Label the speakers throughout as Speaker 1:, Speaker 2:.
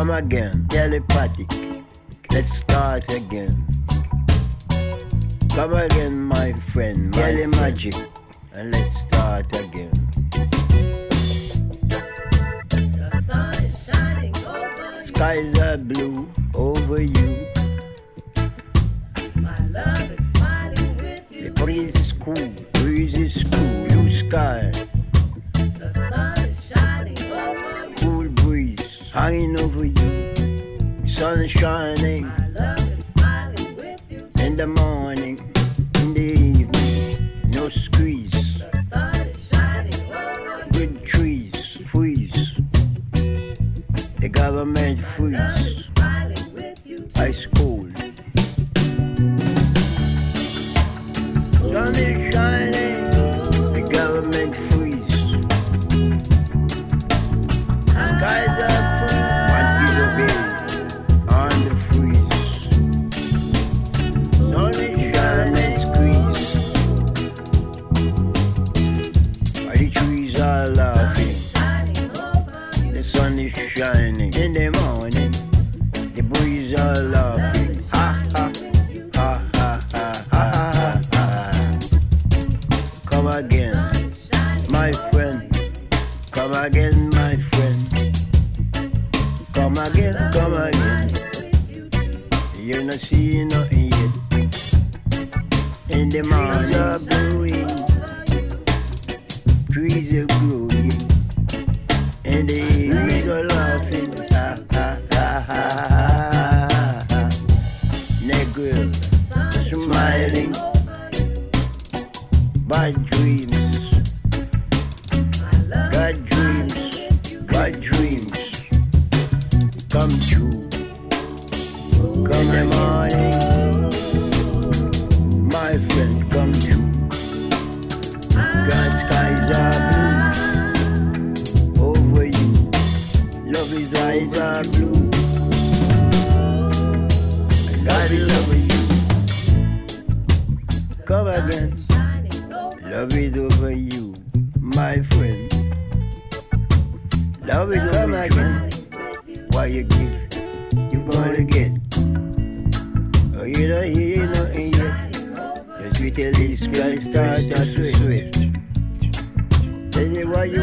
Speaker 1: Come again, telepathic. Let's start again. Come again, my friend, telemagic, and let's start again.
Speaker 2: The sun is shining over you.
Speaker 1: Skies are blue over you.
Speaker 2: My love is smiling with you.
Speaker 1: The breeze is cool, breeze is cool, blue sky,
Speaker 2: shining My love is smiling with you.
Speaker 1: in the morning, in the evening, no squeeze.
Speaker 2: The sun is shining over you.
Speaker 1: Good trees freeze. The government freeze.
Speaker 2: is smiling with you. too.
Speaker 1: Ice cold. Sun is shining.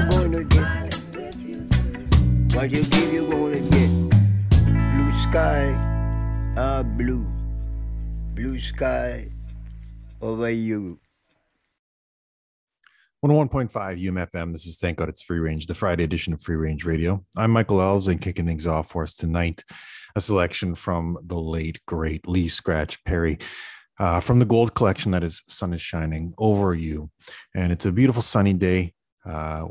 Speaker 1: Gonna get. What you give, you gonna get. Blue sky, ah blue. Blue sky over you.
Speaker 3: 101.5 UMFM. This is Thank God It's Free Range, the Friday edition of Free Range Radio. I'm Michael Elves and kicking things off for us tonight. A selection from the late, great Lee Scratch Perry uh, from the gold collection that is Sun is Shining Over You. And it's a beautiful sunny day. Uh,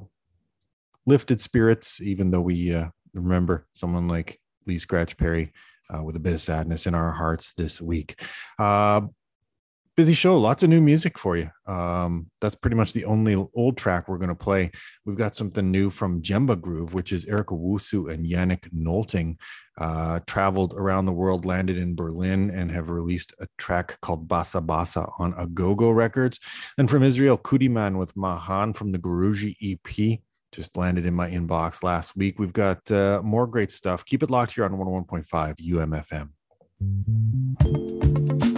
Speaker 3: lifted spirits, even though we uh, remember someone like Lee Scratch Perry uh, with a bit of sadness in our hearts this week. Uh, busy show lots of new music for you. Um that's pretty much the only old track we're going to play. We've got something new from Jembaa Groove which is Eric Owusu and yannick nolting uh traveled around the world landed in berlin and have released a track called basa basa on agogo records. And from israel Kutiman with mahan from the guruji ep just landed in my inbox last week. We've got uh, more great stuff. Keep it locked here on 101.5 umfm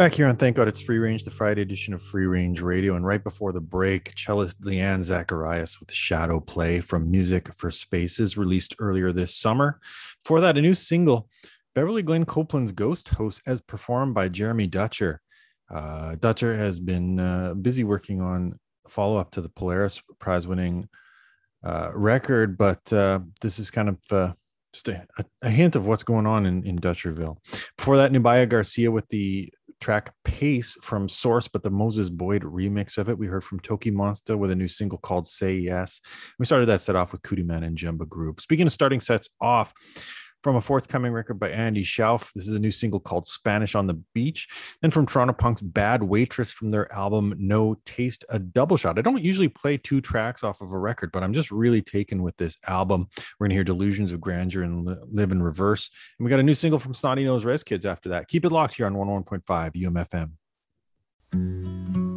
Speaker 3: Back here on Thank God It's Free Range, the Friday edition of Free Range Radio. And right before the break, cellist Leanne Zacharias with Shadow Play from Music for Spaces, released earlier this summer. For that, a new single, Beverly Glenn Copeland's Ghost Host, as performed by Jeremy Dutcher. Uh, Dutcher has been uh, busy working on follow up to the Polaris Prize winning uh, record, but uh, this is kind of uh, just a, a, hint of what's going on in, in Dutcherville. Before that, Nubia Garcia with the track Pace from Source, but the Moses Boyd remix of it. We heard from Toki Monster with a new single called Say Yes. We started that set off with Kutiman and Jembaa Groove. Speaking of starting sets off, from a forthcoming record by Andy Shauf. This is a new single called Spanish on the Beach. Then from Toronto Punk's Bad Waitress from their album No Taste, a double shot. I don't usually play two tracks off of a record, but I'm just really taken with this album. We're going to hear Delusions of Grandeur and Live in Reverse. And we got a new single from Snotty Nose Rez Kids after that. Keep it locked here on 101.5 UMFM.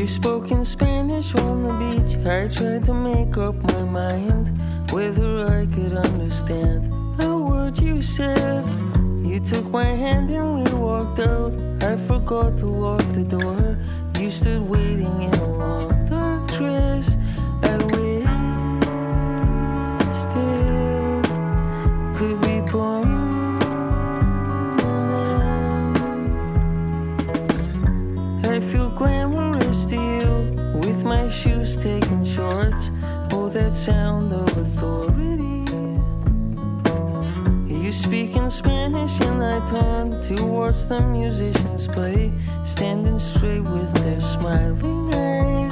Speaker 4: You spoke in Spanish on the beach. I tried to make up my mind whether I could understand a word you said. You took my hand and we walked out. I forgot to lock the door. You stood waiting in a long dark dress. I could be born. I feel shoes taking shorts. Oh, that sound of authority. You speak in Spanish and I turn towards the musicians play, standing straight with their smiling eyes.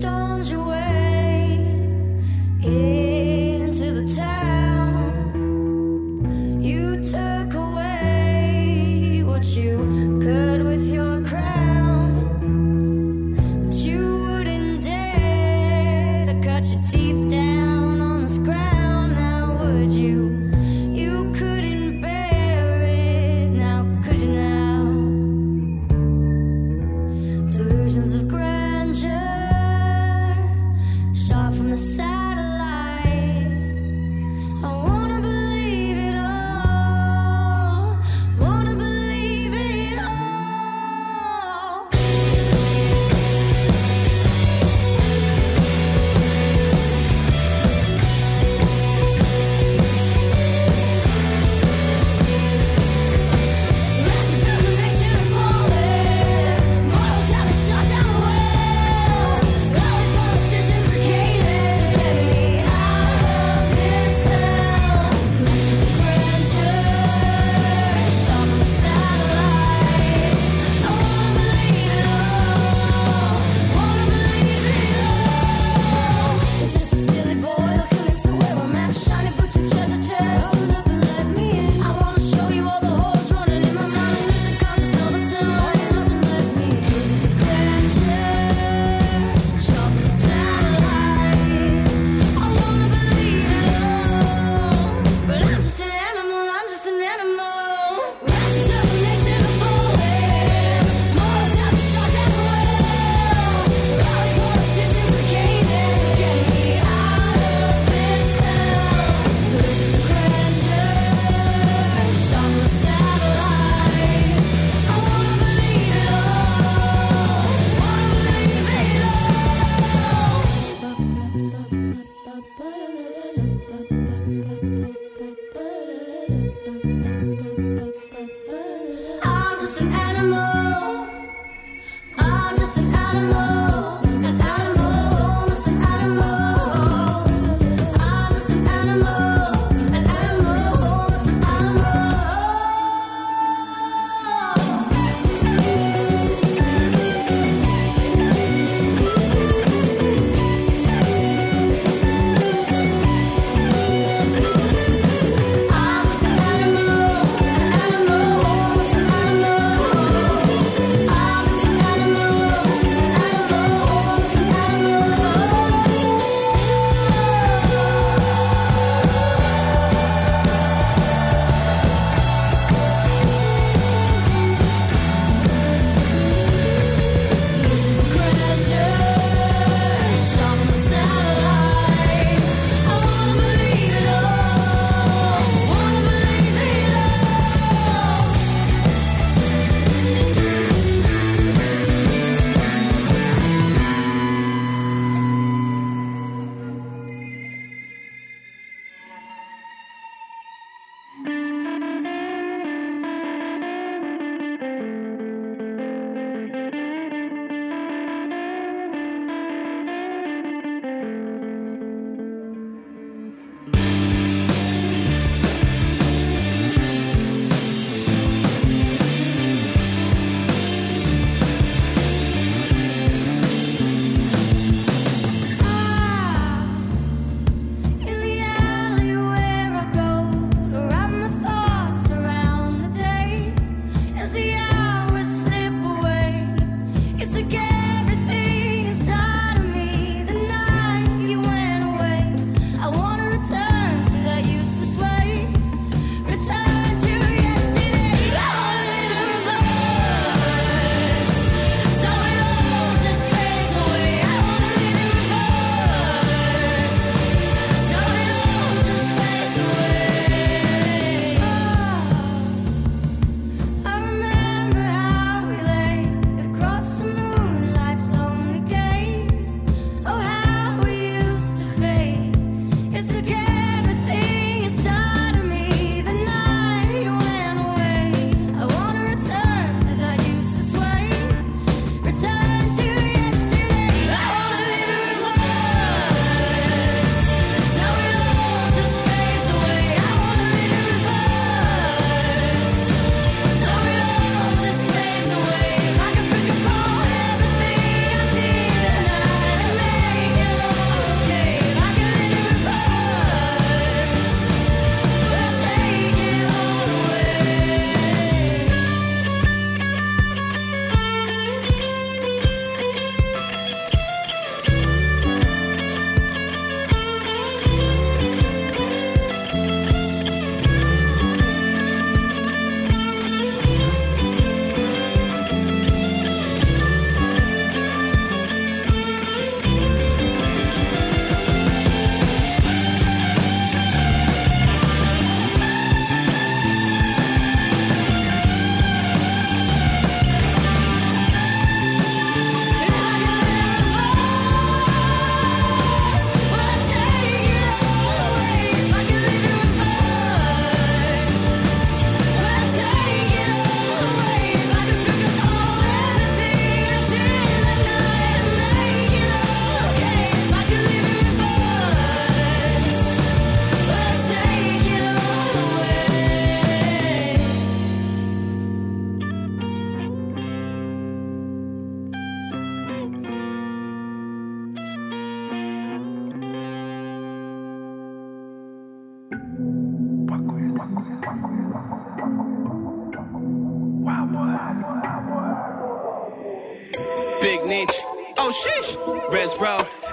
Speaker 4: Don't you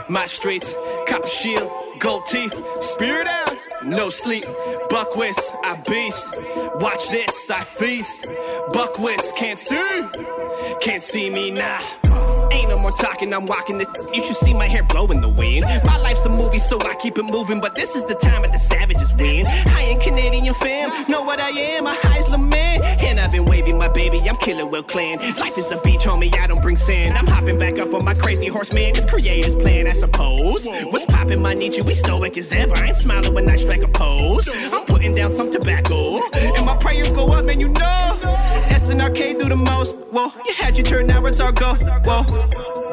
Speaker 5: my streets, copper shield, gold teeth, spirit out, no sleep. Buck whist, I beast. Watch this, I feast. Buck whist, can't see, can't see me now. Ain't no more talking, I'm walking the. You should see my hair blowing the wind. My life's a movie, so I keep it moving. But this is the time that the savages win. I ain't Canadian fam, know what I am, a Haisla man. And I've been waving my baby, I'm killing Will Clan. Life is a beach, homie, I don't bring sand. I'm hopping back up on my crazy horse, man. It's creator's plan, I suppose. What's poppin', my Nietzsche? We stoic as ever. I ain't smiling when I strike a pose. I'm putting down some tobacco. And my prayers go up, and you know. SNRK do the most. Whoa, you had your turn, now it's our go. Whoa,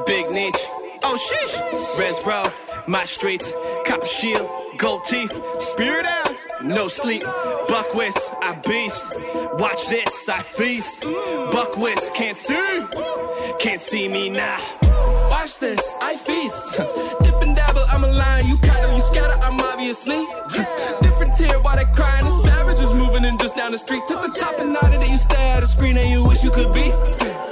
Speaker 5: big niche. Oh, shit. Res Bro,
Speaker 6: my streets, copper shield, gold teeth, spirit hours, no sleep. Buck whist, I beast. Watch this, I feast. Buck whist, can't see, can't see me now.
Speaker 5: Watch this, I feast. Dip and dabble, I'm a lion. You of, you scatter, I'm obviously. Down the street. Took the top and nodded, and you stare at a screen and you wish you could be.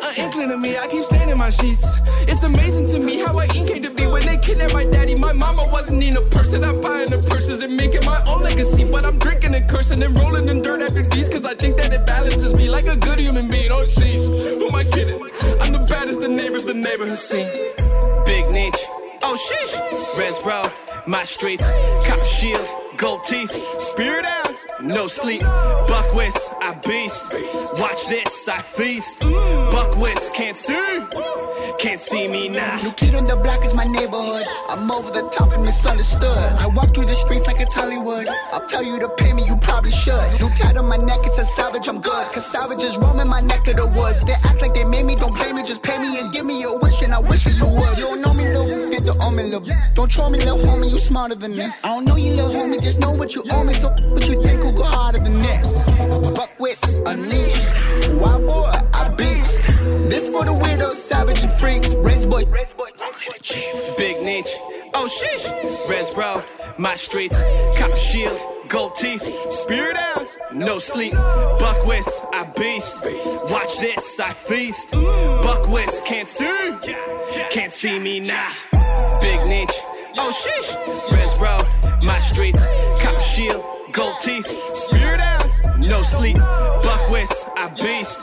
Speaker 5: An inkling of me, I keep staying in my sheets. It's amazing to me how I ink came to be when they kidnapped my daddy. My mama wasn't in a person. I'm buying the purses and making my own legacy. But I'm drinking and cursing and rolling in dirt after these. Cause I think that it balances me like a good human being. Oh, jeez, who am I kidding? I'm the baddest the neighbors the neighbor has seen.
Speaker 6: Big niche. Oh sheesh. Res Road, my streets, copper shield, gold teeth, spirit no sleep. Buckwhist, I beast. Watch this, I feast. Buckwhist, can't see, can't see me now.
Speaker 7: New kid on the block is my neighborhood. I'm over the top and misunderstood. I walk through the streets like it's Hollywood. I'll tell you to pay me, you probably should. New tat on my neck, it's a savage, I'm good. Cause savages roaming my neck of the woods. They act like they made me, don't blame me, just pay me and give me a wish, and I wish you would. You don't know me, little, the. Don't troll me, little homie, you smarter than this. I don't know you, little homie, just know what you owe me. So what you think will go harder than this? Buck whist, unleash. Wild boy, I beast. This for the weirdos, savage and freaks. Race boy,
Speaker 6: Big niche. Oh sheesh. Res Road, my streets, copper shield, gold teeth, spirit hours, no sleep. Buck whist, I beast. Watch this, I feast. Buck whist, can't see, can't see me now. Big niche. Oh sheesh. Res Road, my streets, copper shield, gold teeth, spirit hours, no sleep. Buck whist, I beast.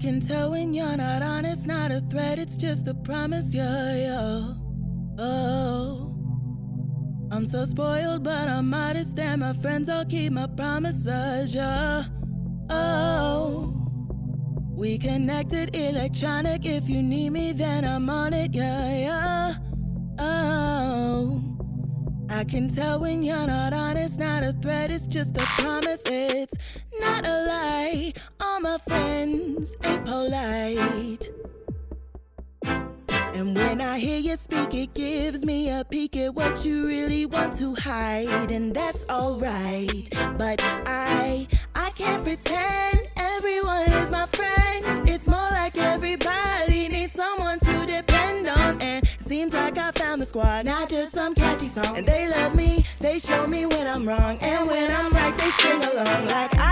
Speaker 8: Can tell when you're not honest, not a threat, it's just a promise, yeah, yeah. Oh. I'm so spoiled, but I'm modest, and my friends all keep my promises, yeah. Oh. We connected electronic, if you need me, then I'm on it, yeah, yeah. Oh. I can tell when you're not honest, not a threat, it's just a promise, it's not a lie. My friends ain't polite. And when I hear you speak, it gives me a peek at what you really want to hide, and that's alright. But I, I can't pretend everyone is my friend. It's more like everybody needs someone to depend on, and seems like I found the squad, not just some catchy song. And they love me, they show me when I'm wrong, and when I'm right, they sing along. Like I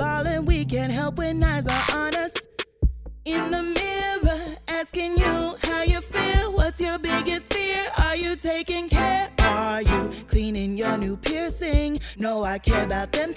Speaker 8: ballin', we can't help when eyes are on us. In the mirror, asking you how you feel. What's your biggest fear? Are you taking care? Are you cleaning your new piercing? No, I care about them